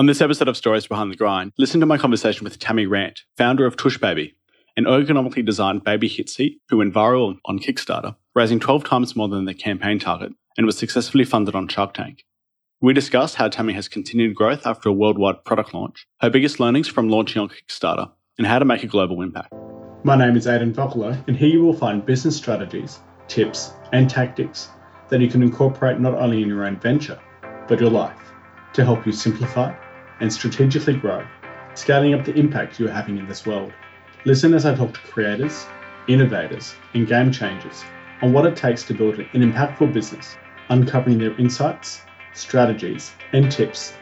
On this episode of Stories Behind the Grind, listen to my conversation with Tammy Tran, founder of Tush Baby, an ergonomically designed baby hip seat who went viral on Kickstarter, raising 12 times more than their campaign target, and was successfully funded on Shark Tank. We discussed how Tammy has continued growth after a worldwide product launch, her biggest learnings from launching on Kickstarter, and how to make a global impact. My name is Aidan Vocalo, and here you will find business strategies, tips, and tactics that you can incorporate not only in your own venture, but your life to help you simplify and strategically grow, scaling up the impact you are having in this world. Listen as I talk to creators, innovators, and game changers on what it takes to build an impactful business, uncovering their insights, strategies, and tips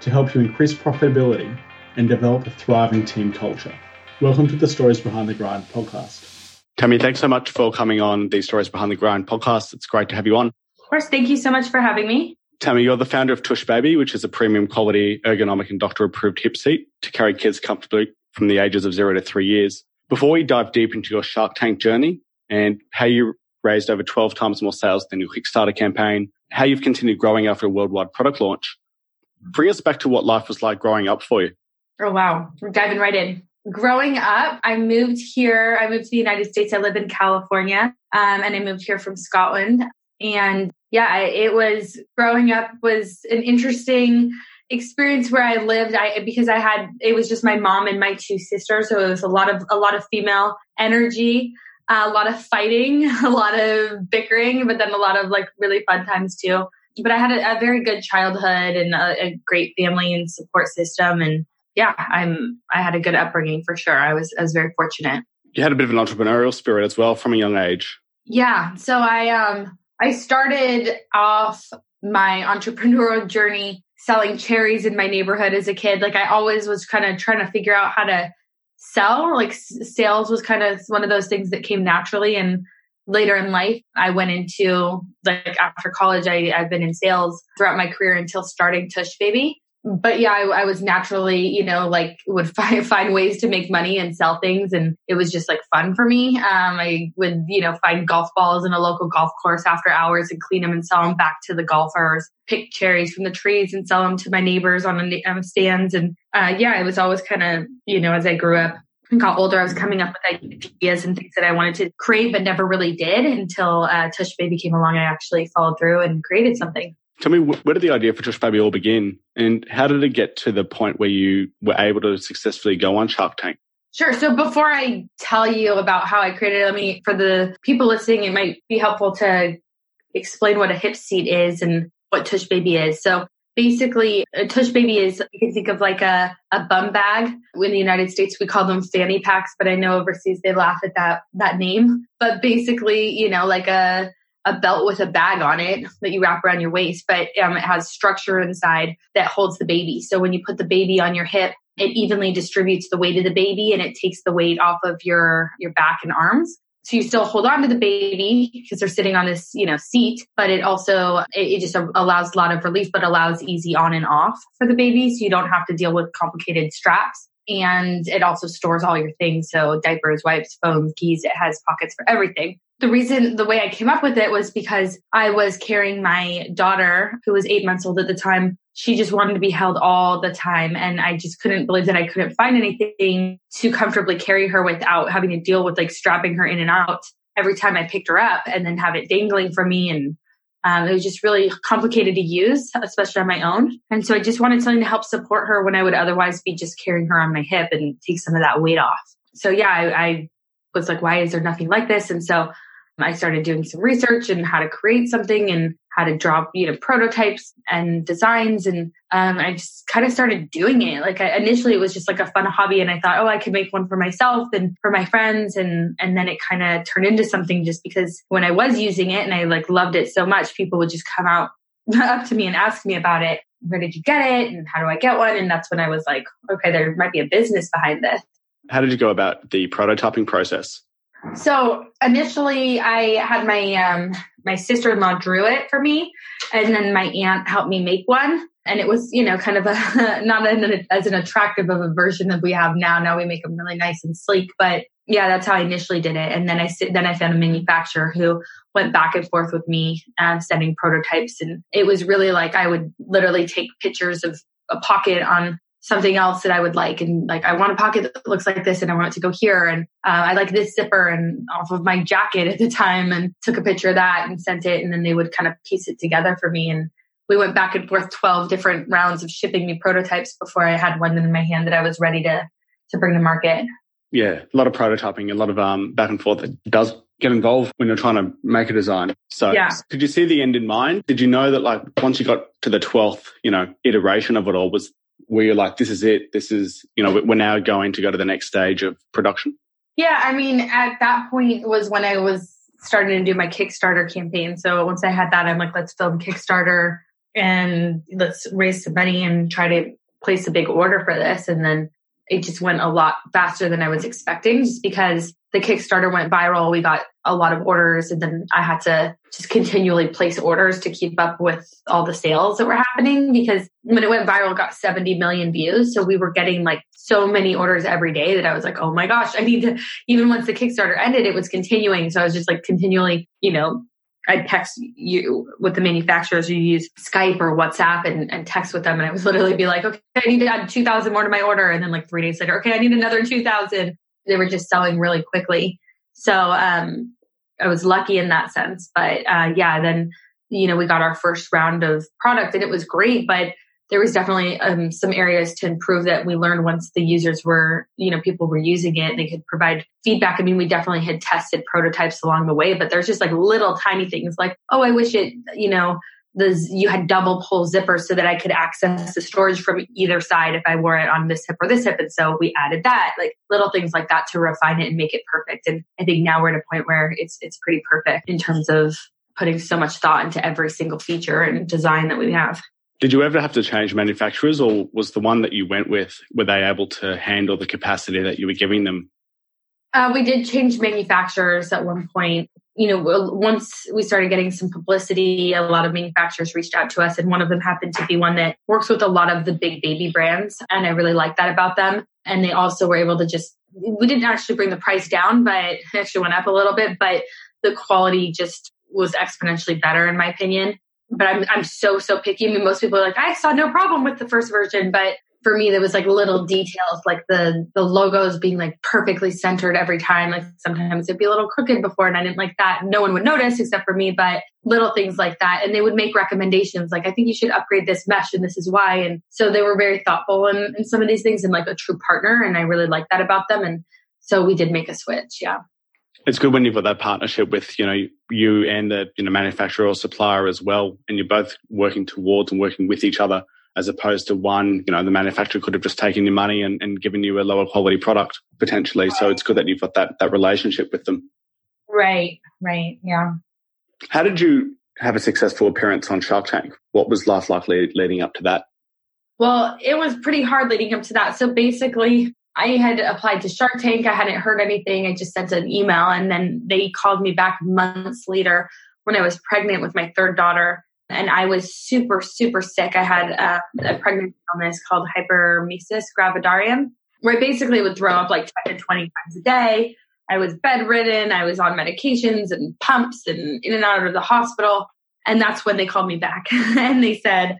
to help you increase profitability and develop a thriving team culture. Welcome to the Stories Behind the Grind podcast. Tammy, thanks so much for coming on the Stories Behind the Grind podcast. It's great to have you on. Of course, thank you so much for having me. Tammy, you're the founder of Tush Baby, which is a premium quality ergonomic and doctor approved hip seat to carry kids comfortably from the ages of zero to three years. Before we dive deep into your Shark Tank journey and how you raised over 12 times more sales than your Kickstarter campaign, how you've continued growing after a worldwide product launch, bring us back to what life was like growing up for you. Oh, wow. We're diving right in. Growing up, I moved here. I moved to the United States. I live in California, um, and I moved here from Scotland. And yeah, it was growing up was an interesting experience where I lived. I because I had it was just my mom and my two sisters, so it was a lot of a lot of female energy, uh, a lot of fighting, a lot of bickering, but then a lot of like really fun times too. But I had a, a very good childhood and a, a great family and support system, and yeah, I'm I had a good upbringing for sure. I was I was very fortunate. You had a bit of an entrepreneurial spirit as well from a young age. Yeah, so I um I started off my entrepreneurial journey selling cherries in my neighborhood as a kid. Like I always was kind of trying to figure out how to sell. Like sales was kind of one of those things that came naturally. And later in life, I went into like after college, I, I've been in sales throughout my career until starting Tush Baby but yeah, I, I, was naturally, you know, like would find find ways to make money and sell things, and it was just like fun for me. Um, I would, you know, find golf balls in a local golf course after hours and clean them and sell them back to the golfers. Pick cherries from the trees and sell them to my neighbors on the um, stands, and uh, yeah, it was always kind of, you know, as I grew up and got older, I was coming up with ideas and things that I wanted to create, but never really did until uh, Tush Baby came along. I actually followed through and created something. Tell me, where did the idea for Tush Baby all begin? And how did it get to the point where you were able to successfully go on Shark Tank? Sure. So before I tell you about how I created it, let me, for the people listening, it might be helpful to explain what a hip seat is and what Tush Baby is. So basically, a Tush Baby is, you can think of like a, a bum bag. In the United States, we call them fanny packs, but I know overseas they laugh at that, that name. But basically, you know, like a, a belt with a bag on it that you wrap around your waist, but um, it has structure inside that holds the baby. So when you put the baby on your hip, it evenly distributes the weight of the baby and it takes the weight off of your your back and arms. So you still hold on to the baby because they're sitting on this, you know, seat, but it also it, it just allows a lot of relief, but allows easy on and off for the baby, so you don't have to deal with complicated straps and it also stores all your things. So diapers, wipes, phones, keys. It has pockets for everything the reason the way I came up with it was because I was carrying my daughter, who was eight months old at the time. She just wanted to be held all the time. And I just couldn't believe that I couldn't find anything to comfortably carry her without having to deal with like strapping her in and out every time I picked her up and then have it dangling from me. And um, it was just really complicated to use, especially on my own. And so I just wanted something to help support her when I would otherwise be just carrying her on my hip and take some of that weight off. So yeah, I, I was like, why is there nothing like this? And so I started doing some research and how to create something and how to draw, you know, prototypes and designs. And um, I just kind of started doing it. Like I, initially, it was just like a fun hobby, and I thought, oh, I could make one for myself and for my friends, and and then it kind of turned into something just because when I was using it and I like loved it so much, people would just come out up to me and ask me about it. Where did you get it? And how do I get one? And that's when I was like, okay, there might be a business behind this. How did you go about the prototyping process? So initially, I had my um, my sister in law drew it for me, and then my aunt helped me make one. And it was, you know, kind of a not an, as an attractive of a version that we have now. Now we make them really nice and sleek, but yeah, that's how I initially did it. And then I then I found a manufacturer who went back and forth with me, uh, sending prototypes, and it was really like I would literally take pictures of a pocket on something else that I would like. And like, I want a pocket that looks like this and I want it to go here. And uh, I like this zipper and off of my jacket at the time and took a picture of that and sent it. And then they would kind of piece it together for me. And we went back and forth 12 different rounds of shipping me prototypes before I had one in my hand that I was ready to, to bring to market. Yeah, a lot of prototyping, a lot of um, back and forth. It does get involved when you're trying to make a design. So yeah. did you see the end in mind? Did you know that like once you got to the 12th, you know, iteration of it all was where you're like, this is it. This is, you know, we're now going to go to the next stage of production? Yeah. I mean, at that point was when I was starting to do my Kickstarter campaign. So once I had that, I'm like, let's film Kickstarter and let's raise some money and try to place a big order for this. And then it just went a lot faster than I was expecting just because the Kickstarter went viral. We got a lot of orders and then I had to just continually place orders to keep up with all the sales that were happening because when it went viral, it got 70 million views. So we were getting like so many orders every day that I was like, oh my gosh, I need to, even once the Kickstarter ended, it was continuing. So I was just like continually, you know, I'd text you with the manufacturers, you use Skype or WhatsApp and, and text with them. And I was literally be like, okay, I need to add 2000 more to my order. And then like three days later, okay, I need another 2000 they were just selling really quickly. So um, I was lucky in that sense. But uh, yeah, then you know we got our first round of product and it was great, but there was definitely um, some areas to improve that we learned once the users were, you know, people were using it. They could provide feedback. I mean, we definitely had tested prototypes along the way, but there's just like little tiny things like, oh, I wish it, you know, the you had double pull zippers so that I could access the storage from either side if I wore it on this hip or this hip. And so we added that, like little things like that to refine it and make it perfect. And I think now we're at a point where it's it's pretty perfect in terms of putting so much thought into every single feature and design that we have. Did you ever have to change manufacturers or was the one that you went with, were they able to handle the capacity that you were giving them? Uh, we did change manufacturers at one point you know, once we started getting some publicity, a lot of manufacturers reached out to us, and one of them happened to be one that works with a lot of the big baby brands. And I really like that about them. And they also were able to just, we didn't actually bring the price down, but it actually went up a little bit, but the quality just was exponentially better, in my opinion. But I'm, I'm so, so picky. I mean, most people are like, I saw no problem with the first version, but for me there was like little details like the the logos being like perfectly centered every time. Like sometimes it'd be a little crooked before and i didn't like that. No one would notice except for me but little things like that. And they would make recommendations like i think you should upgrade this mesh and this is why. And so they were very thoughtful in, in some of these things and like a true partner and i really like that about them. And so we did make a switch yeah. It's good when you've got that partnership with you know you and the you know manufacturer or supplier as well and you're both working towards and working with each other as opposed to one, you know, the manufacturer could have just taken your money and, and given you a lower quality product potentially. Right. So it's good that you've got that that relationship with them. Right, right, yeah. How did you have a successful appearance on Shark Tank? What was life like leading up to that? Well, it was pretty hard leading up to that. So basically, I had applied to Shark Tank. I hadn't heard anything. I just sent an email, and then they called me back months later when I was pregnant with my third daughter and I was super, super sick. I had uh, a pregnancy illness called hyperemesis gravidarum, where I basically would throw up like 10 to 20 times a day. I was bedridden. I was on medications and pumps and in and out of the hospital. And that's when they called me back and they said,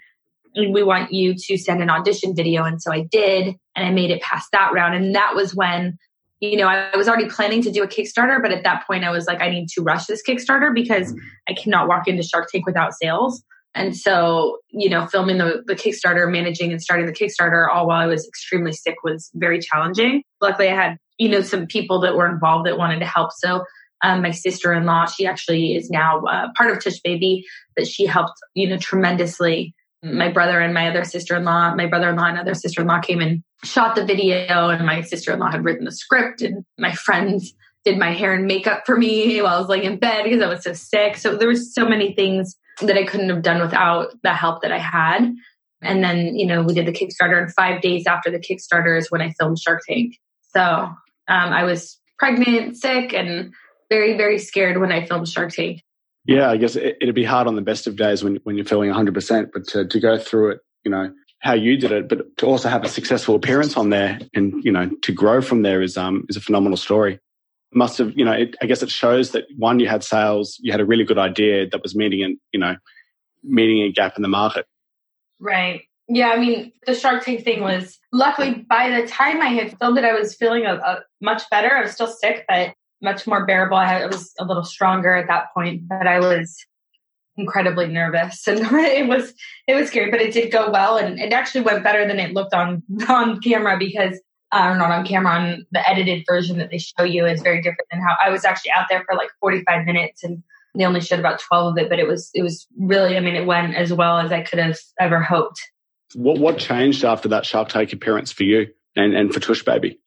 we want you to send an audition video. And so I did, and I made it past that round. And that was when you know, I was already planning to do a Kickstarter, but at that point I was like, I need to rush this Kickstarter because I cannot walk into Shark Tank without sales. And so, you know, filming the, the Kickstarter, managing and starting the Kickstarter all while I was extremely sick was very challenging. Luckily, I had, you know, some people that were involved that wanted to help. So, um, my sister in law, she actually is now uh, part of Tush Baby, but she helped, you know, tremendously my brother and my other sister-in-law, my brother-in-law and other sister-in-law came and shot the video and my sister-in-law had written the script and my friends did my hair and makeup for me while I was laying in bed because I was so sick. So there was so many things that I couldn't have done without the help that I had. And then, you know, we did the Kickstarter and five days after the Kickstarter is when I filmed Shark Tank. So um, I was pregnant, sick, and very, very scared when I filmed Shark Tank. Yeah, I guess it, would be hard on the best of days when, when you're feeling 100%, but to, to go through it, you know, how you did it, but to also have a successful appearance on there and, you know, to grow from there is, um, is a phenomenal story. Must have, you know, it, I guess it shows that one, you had sales, you had a really good idea that was meeting and, you know, meeting a gap in the market. Right. Yeah, I mean, the Shark Tank thing was luckily by the time I had filmed it, I was feeling a, a much better. I was still sick, but much more bearable. I, was a little stronger at that point, but I was incredibly nervous and it was it was scary but it did go well and it actually went better than it looked on on camera because uh, not on camera on the edited version that they show you is very different than how I was actually out there for like 45 minutes and they only showed about 12 of it but it was it was really I mean it went as well as I could have ever hoped what what changed after that Shark Tank appearance for you and, and for Tush Baby?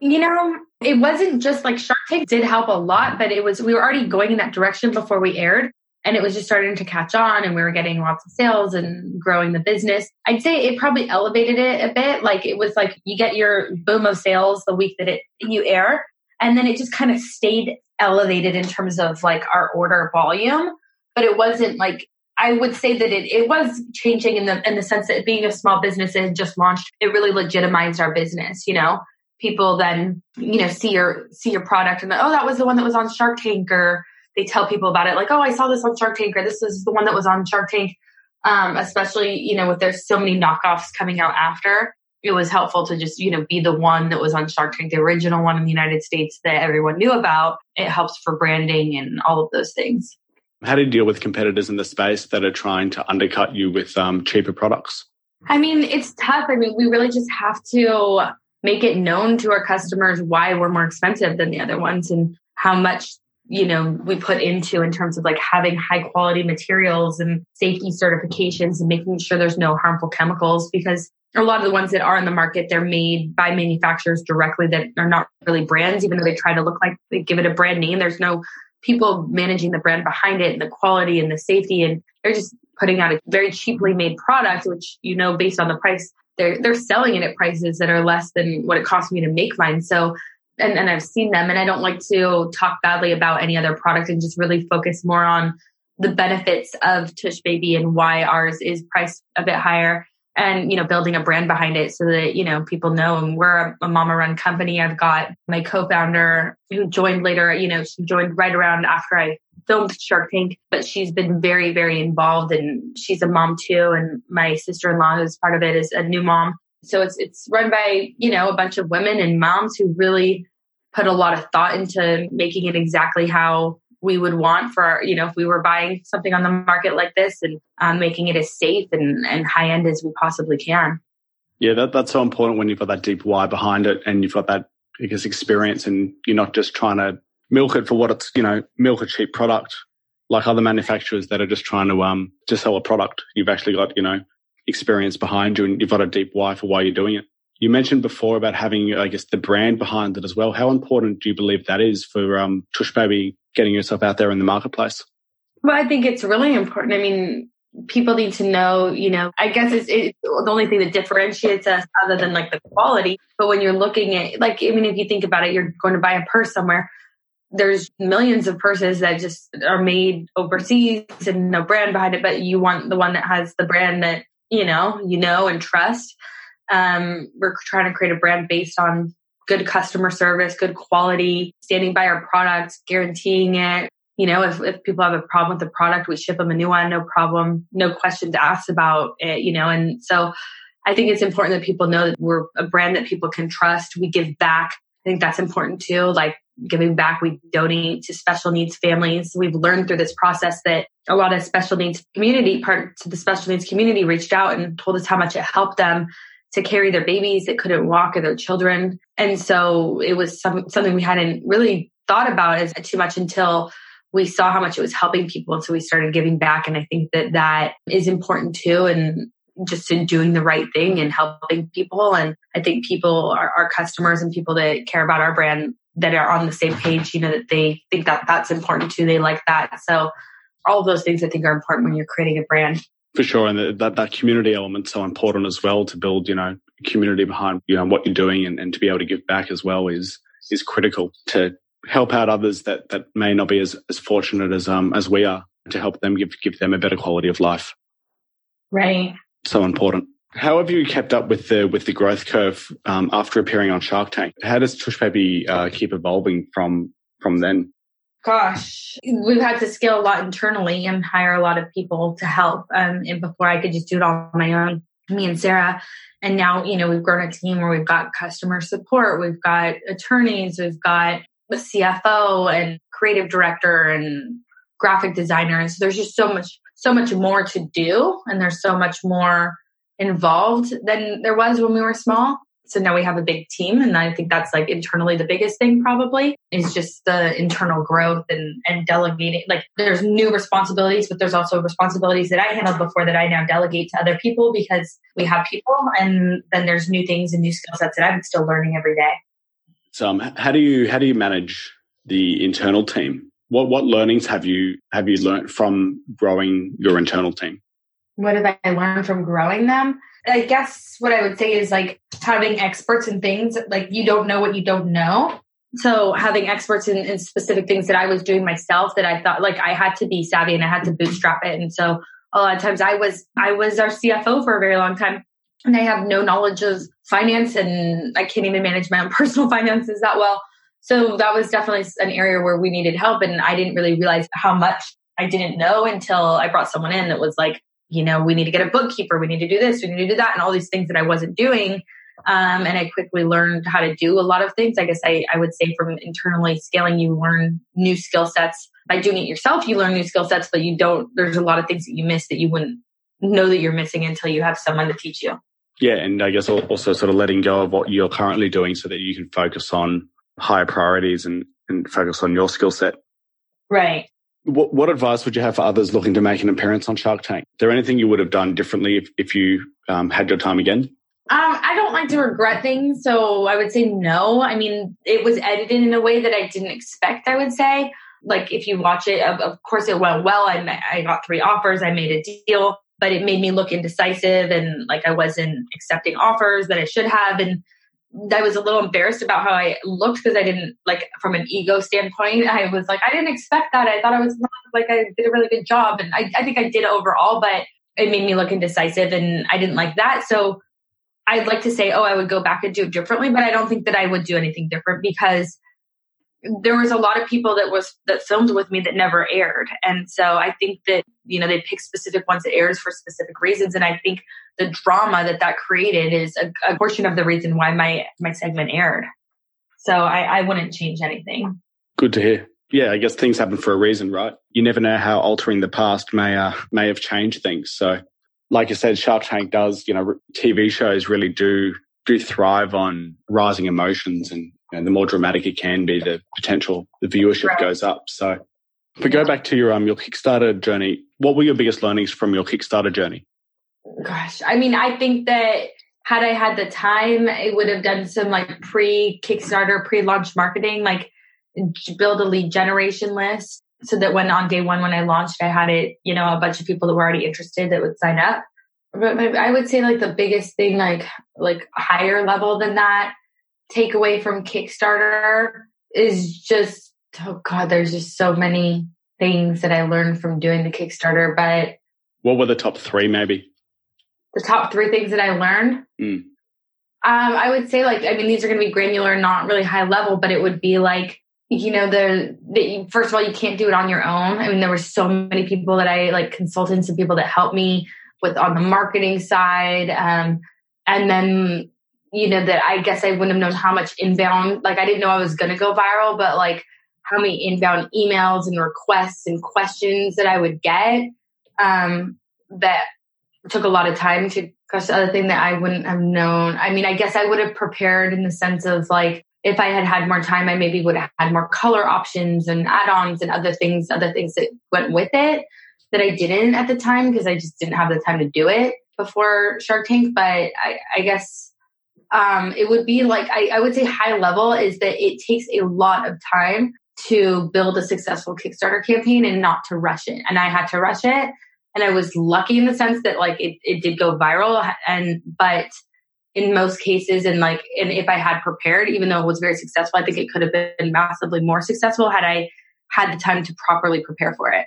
You know, it wasn't just like Shark Tank did help a lot, but it was we were already going in that direction before we aired. And it was just starting to catch on and we were getting lots of sales and growing the business. I'd say it probably elevated it a bit. Like it was like you get your boom of sales the week that it you air. And then it just kind of stayed elevated in terms of like our order volume. But it wasn't like I would say that it, it was changing in the in the sense that being a small business and just launched, it really legitimized our business, you know. People then, you know, see your see your product and then, oh, that was the one that was on Shark Tank, or they tell people about it, like, oh, I saw this on Shark Tank, or this is the one that was on Shark Tank. Um, especially, you know, with there's so many knockoffs coming out after, it was helpful to just, you know, be the one that was on Shark Tank, the original one in the United States that everyone knew about. It helps for branding and all of those things. How do you deal with competitors in the space that are trying to undercut you with um, cheaper products? I mean, it's tough. I mean, we really just have to make it known to our customers why we're more expensive than the other ones and how much you know we put into in terms of like having high quality materials and safety certifications and making sure there's no harmful chemicals because a lot of the ones that are in the market they're made by manufacturers directly that are not really brands even though they try to look like they give it a brand name. There's no people managing the brand behind it and the quality and the safety and they're just putting out a very cheaply made product which you know based on the price they're they're selling it at prices that are less than what it cost me to make mine. So and, and I've seen them and I don't like to talk badly about any other product and just really focus more on the benefits of Tush Baby and why ours is priced a bit higher and you know building a brand behind it so that you know people know. And we're a, a mama run company. I've got my co-founder who joined later you know she joined right around after i filmed shark tank but she's been very very involved and she's a mom too. And my sister-in-law who's part of it is a new mom so it's it's run by you know a bunch of women and moms who really put a lot of thought into making it exactly how we would want for our, you know if we were buying something on the market like this and um, making it as safe and, and high end as we possibly can. Yeah that, that's so important when you've got that deep why behind it and you've got that I experience and you're not just trying to milk it for what it's you know milk a cheap product like other manufacturers that are just trying to um just sell a product. You've actually got you know experience behind you and you've got a deep why for why you're doing it you mentioned before about having, I guess, the brand behind it as well. How important do you believe that is for um, Tush Baby getting yourself out there in the marketplace? Well, I think it's really important. I mean, people need to know, you know, I guess it's, it's, the only thing that differentiates us other than like the quality. But when you're looking at, like, I mean, if you think about it, you're going to buy a purse somewhere. There's millions of purses that just are made overseas and no brand behind it, but you want the one that has the brand that, you know, you know and trust. Um, we're trying to create a brand based on good customer service, good quality, standing by our products, guaranteeing it. You know, if, if people have a problem with the product, we ship them a new one, no problem, no questions asked about it, you know, and so I think it's important that people know that we're a brand that people can trust. We give back. I think that's important too. Like giving back, we donate to special needs families. We've learned through this process that a lot of special needs community parts of the special needs community reached out and told us how much it helped them to carry their babies that couldn't walk or their children. And so it was some, something we hadn't really thought about as too much until we saw how much it was helping people. And so we started giving back. And I think that that is important too. And just in doing the right thing and helping people. And I think people, our, our customers and people that care about our brand that are on the same page, you know, that they think that that's important too. They like that. So all of those things I think are important when you're creating a brand. For sure, and that that community element so important as well to build, you know, community behind you know what you're doing and, and to be able to give back as well is is critical to help out others that that may not be as, as fortunate as um as we are to help them give give them a better quality of life. Right. So important. How have you kept up with the with the growth curve um, after appearing on Shark Tank? How does Tush Baby uh, keep evolving from from then? gosh, we've had to scale a lot internally and hire a lot of people to help. Um, and before I could just do it all on my own. me and Sarah. And now, you know, we've grown a team where we've got customer support, we've got attorneys, we've got the CFO and creative director and graphic designers. So there's just so much, so much more to do. And there's so much more involved than there was when we were small. So now we have a big team. And I think that's like internally the biggest thing probably is just the internal growth and, and delegating. Like there's new responsibilities, but there's also responsibilities that I handled before that I now delegate to other people because we have people. And then there's new things and new skill sets that I'm still learning every day. So um, how do you, how do you manage the internal team? What, what learnings have you, have you learned from growing your internal team? What have I learned from growing them? I guess what I would say is like having experts in things, like you don't know what you don't know. So having experts in, in, specific things that I was doing myself that I thought like I had to be savvy and I had to bootstrap it. And so a lot of times I was I was our CFO for a very long time and I have no knowledge of finance and I can't even manage my own personal finances that well. So that was definitely an area where we needed help and I didn't really realize how much I didn't know until I brought someone in that was like, you know, we need to get a bookkeeper, we need to do this, we need to do that, and all these things that I wasn't doing. Um, and I quickly learned how to do a lot of things. I guess I, I would say from internally scaling, you learn new skill sets. By doing it yourself, you learn new skill sets, but you don't, there's a lot of things that you miss that you wouldn't know that you're missing until you have someone to teach you. Yeah. And I guess also sort of letting go of what you're currently doing so that you can focus on higher priorities and, and focus on your skill set. Right. What, what advice would you have for others looking to make an appearance on Shark Tank? Is there anything you would have done differently if, if you um, had your time again? Um, I don't like to regret things, so I would say no. I mean, it was edited in a way that I didn't expect. I would say, like if you watch it, of, of course it went well. I I got three offers. I made a deal, but it made me look indecisive and like I wasn't accepting offers that I should have, and I was a little embarrassed about how I looked because I didn't like from an ego standpoint. I was like, I didn't expect that. I thought I was like I did a really good job, and I, I think I did overall, but it made me look indecisive, and I didn't like that. So I'd like to say, oh, I would go back and do it differently, but I don't think that I would do anything different because there was a lot of people that was that filmed with me that never aired and so i think that you know they pick specific ones that airs for specific reasons and i think the drama that that created is a, a portion of the reason why my my segment aired so I, I wouldn't change anything good to hear yeah i guess things happen for a reason right you never know how altering the past may uh, may have changed things so like you said shark tank does you know tv shows really do do thrive on rising emotions and you know, the more dramatic it can be, the potential the viewership right. goes up. So, if we go back to your um your Kickstarter journey, what were your biggest learnings from your Kickstarter journey? Gosh, I mean, I think that had I had the time, I would have done some like pre Kickstarter, pre launch marketing, like build a lead generation list so that when on day one when I launched, I had it, you know, a bunch of people that were already interested that would sign up. But I would say like the biggest thing, like like higher level than that, takeaway from Kickstarter is just, oh God, there's just so many things that I learned from doing the Kickstarter. But what were the top three, maybe? The top three things that I learned? Mm. Um, I would say, like, I mean, these are going to be granular, not really high level, but it would be like, you know, the, the first of all, you can't do it on your own. I mean, there were so many people that I like, consultants and people that helped me with on the marketing side. Um, and then you know, that I guess I wouldn't have known how much inbound, like I didn't know I was going to go viral, but like how many inbound emails and requests and questions that I would get um, that took a lot of time to That's the other thing that I wouldn't have known. I mean, I guess I would have prepared in the sense of like, if I had had more time, I maybe would have had more color options and add-ons and other things, other things that went with it that I didn't at the time because I just didn't have the time to do it before Shark Tank. But I, I guess um, it would be like I, I would say high level is that it takes a lot of time to build a successful Kickstarter campaign and not to rush it. And I had to rush it. And I was lucky in the sense that like it, it did go viral and but in most cases and like and if I had prepared, even though it was very successful, I think it could have been massively more successful had I had the time to properly prepare for it.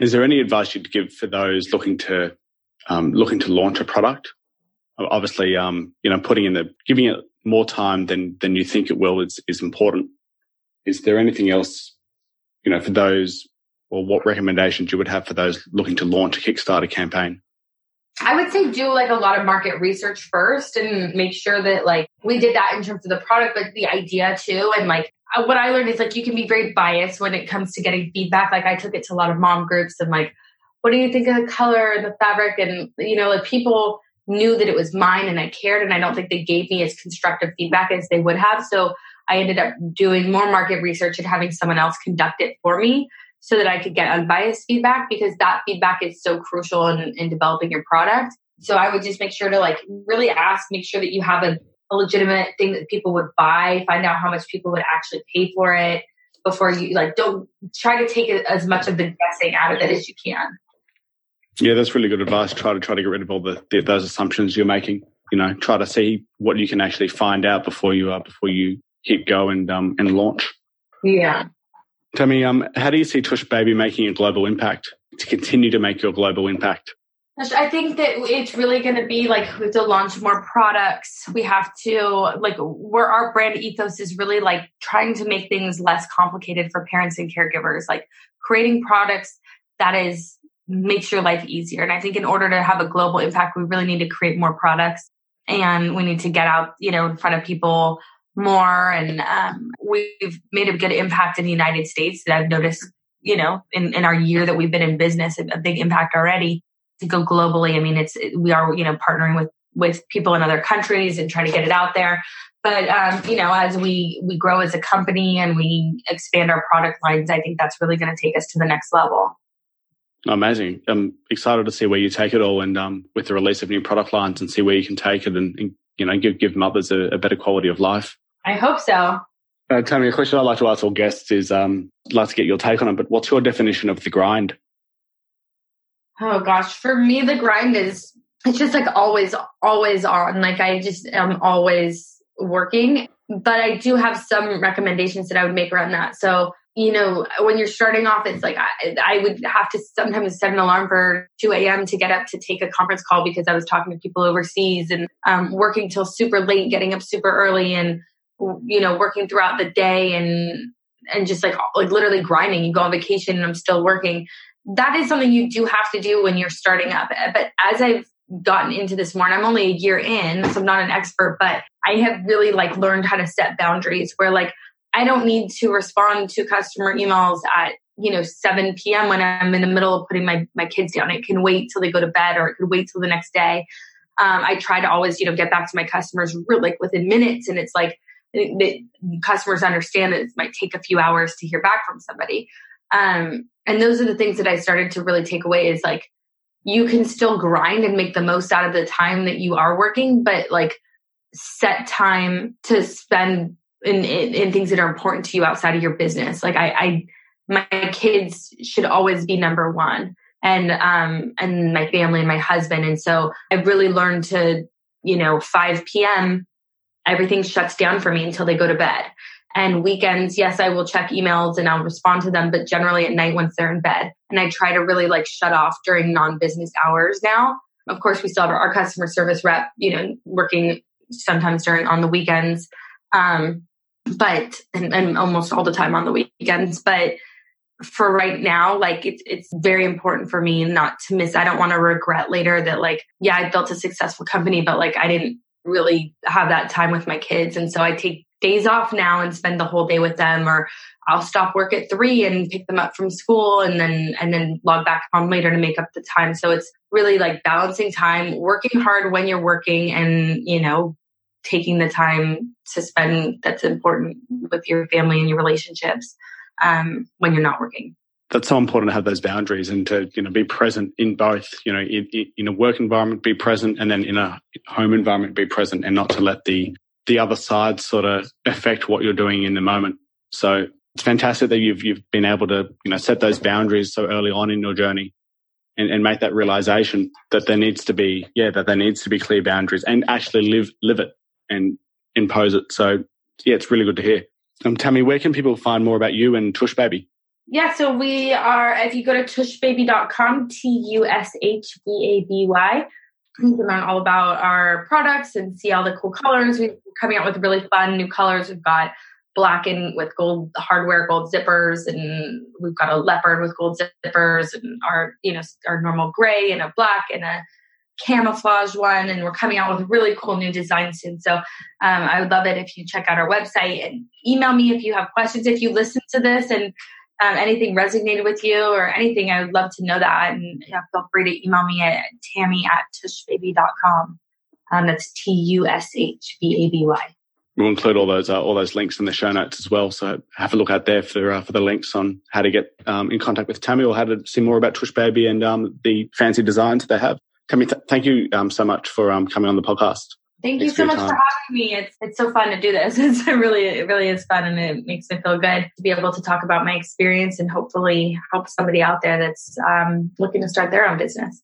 Is there any advice you'd give for those looking to um, looking to launch a product? obviously, um, you know, putting in the giving it more time than than you think it will is is important. Is there anything else, you know, for those, or what recommendations you would have for those looking to launch a Kickstarter campaign? I would say do like a lot of market research first and make sure that like we did that in terms of the product, but the idea too. And like uh, what I learned is like you can be very biased when it comes to getting feedback. Like I took it to a lot of mom groups and like, what do you think of the color the fabric? And you know, like people knew that it was mine and I cared, and I don't think they gave me as constructive feedback as they would have. So I ended up doing more market research and having someone else conduct it for me so that I could get unbiased feedback because that feedback is so crucial in, in developing your product. So I would just make sure to like really ask, make sure that you have a, a legitimate thing that people would buy, find out how much people would actually pay for it before you like don't try to take as much of the guessing out of it as you can. Yeah, that's really good advice. Try to try to get rid of all the, the those assumptions you're making. You know, try to see what you can actually find out before you uh, before you hit go and um and launch. Yeah. Tell me, um, how do you see Tush Baby making a global impact to continue to make your global impact? I think that it's really going to be like we have to launch more products. We have to like where our brand ethos is really like trying to make things less complicated for parents and caregivers, like creating products that is makes your life easier. And I think in order to have a global impact, we really need to create more products and we need to get out, you know, in front of people more. And um, we've made a good impact in the United States that I've noticed, you know, in, in our year that we've been in business, a big impact already to go globally. I mean, it's, we are, you know, partnering with, with people in other countries and trying to get it out there. But, um, you know, as we, we grow as a company and we expand our product lines, I think that's really going to take us to the next level. Amazing. I'm excited to see where you take it all and um, with the release of new product lines and see where you can take it and, and you know, give, give mothers a, a better quality of life. I hope so. Uh, Tammy, a question I'd like to ask all guests is, um, I'd like to get your take on it, but what's your definition of the grind? Oh gosh, for me, the grind is, it's just like always, always on. Like I just am always working, but I do have some recommendations that I would make around that. So, you know, when you're starting off, it's like I, I would have to sometimes set an alarm for 2 a.m. to get up to take a conference call because I was talking to people overseas and um, working till super late, getting up super early and you know, working throughout the day and and just like like literally grinding. You go on vacation and I'm still working. That is something you do have to do when you're starting up. But as I've gotten into this more, and I'm only a year in, so I'm not an expert, but I have really like learned how to set boundaries where like I don't need to respond to customer emails at you know 7 p.m. when I'm in the middle of putting my my kids down. It can wait till they go to bed, or it could wait till the next day. Um, I try to always you know get back to my customers real, like within minutes, and it's like that customers understand that it might take a few hours to hear back from somebody. Um, and those are the things that I started to really take away is like, you can still grind and make the most out of the time that you are working, but like set time to spend in, in, in things that are important to you outside of your business. Like I, I, my kids should always be number one and, um, and my family and my husband. And so I've really learned to, you know, 5 p.m everything shuts down for me until they go to bed. And weekends, yes, I will check emails and I'll respond to them, but generally at night once they're in bed. And I try to really like shut off during non business hours now. Of course, we still have our customer service rep, you know, working sometimes during on the weekends. Um, but, and, and almost all the time on the weekends. But for right now, like it's it's very important for me not to miss. I don't want to regret later that like, yeah, I built a successful company, but like I didn't really have that time with my kids. And so I take days off now and spend the whole day with them or I'll stop work at three and pick them up from school and then and then log back on later to make up the time. So it's really like balancing time, working hard when you're working and, you know, taking the time to spend that's important with your family and your relationships um, when you're not working that's so important to have those boundaries and to you know be present in both you know in, in, a work environment be present and then in a home environment be present and not to let the the other side sort of affect what you're doing in the moment. So it's fantastic that you've you've been able to you know set those boundaries so early on in your journey and, and make that realization that there needs to be yeah that there needs to be clear boundaries and actually live live it and impose it. So yeah it's really good to hear. Um, Tammy, where can people find more about you and Tush Baby? Yeah, so we are, if you go to tushbaby.com, T U S H B A B Y, you can learn all about our products and see all the cool colors. We're coming out with really fun new colors. We've got black and with gold hardware, gold zippers, and we've got a leopard with gold zippers, and our, you know, our normal gray and a black and a camouflage one, and we're coming out with really cool new designs soon. So um, I would love it if you check out our website and email me if you have questions. If you listen to this and um, anything resonated with you or anything, I would love to know that. And yeah, feel free to email me at tammy at tushbaby.com. Um, that's T U S H B A B Y. We'll include all those uh, all those links in the show notes as well. So have a look out there for uh, for the links on how to get um, in contact with Tammy or how to see more about Tush Baby and um, the fancy designs they have. Tammy, th- thank you um, so much for um, coming on the podcast. Thank Thanks you so much time. for having me. It's it's so fun to do this. It's really it really is fun and it makes me feel good to be able to talk about my experience and hopefully help somebody out there that's um, looking to start their own business.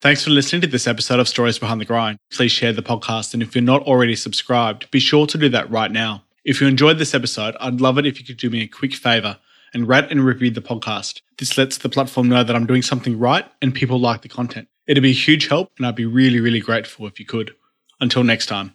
Thanks for listening to this episode of Stories Behind the Grind. Please share the podcast, and if you're not already subscribed, be sure to do that right now. If you enjoyed this episode, I'd love it if you could do me a quick favor and rate and review the podcast. This lets the platform know that I'm doing something right and people like the content. It'd be a huge help, and I'd be really, really grateful if you could. Until next time.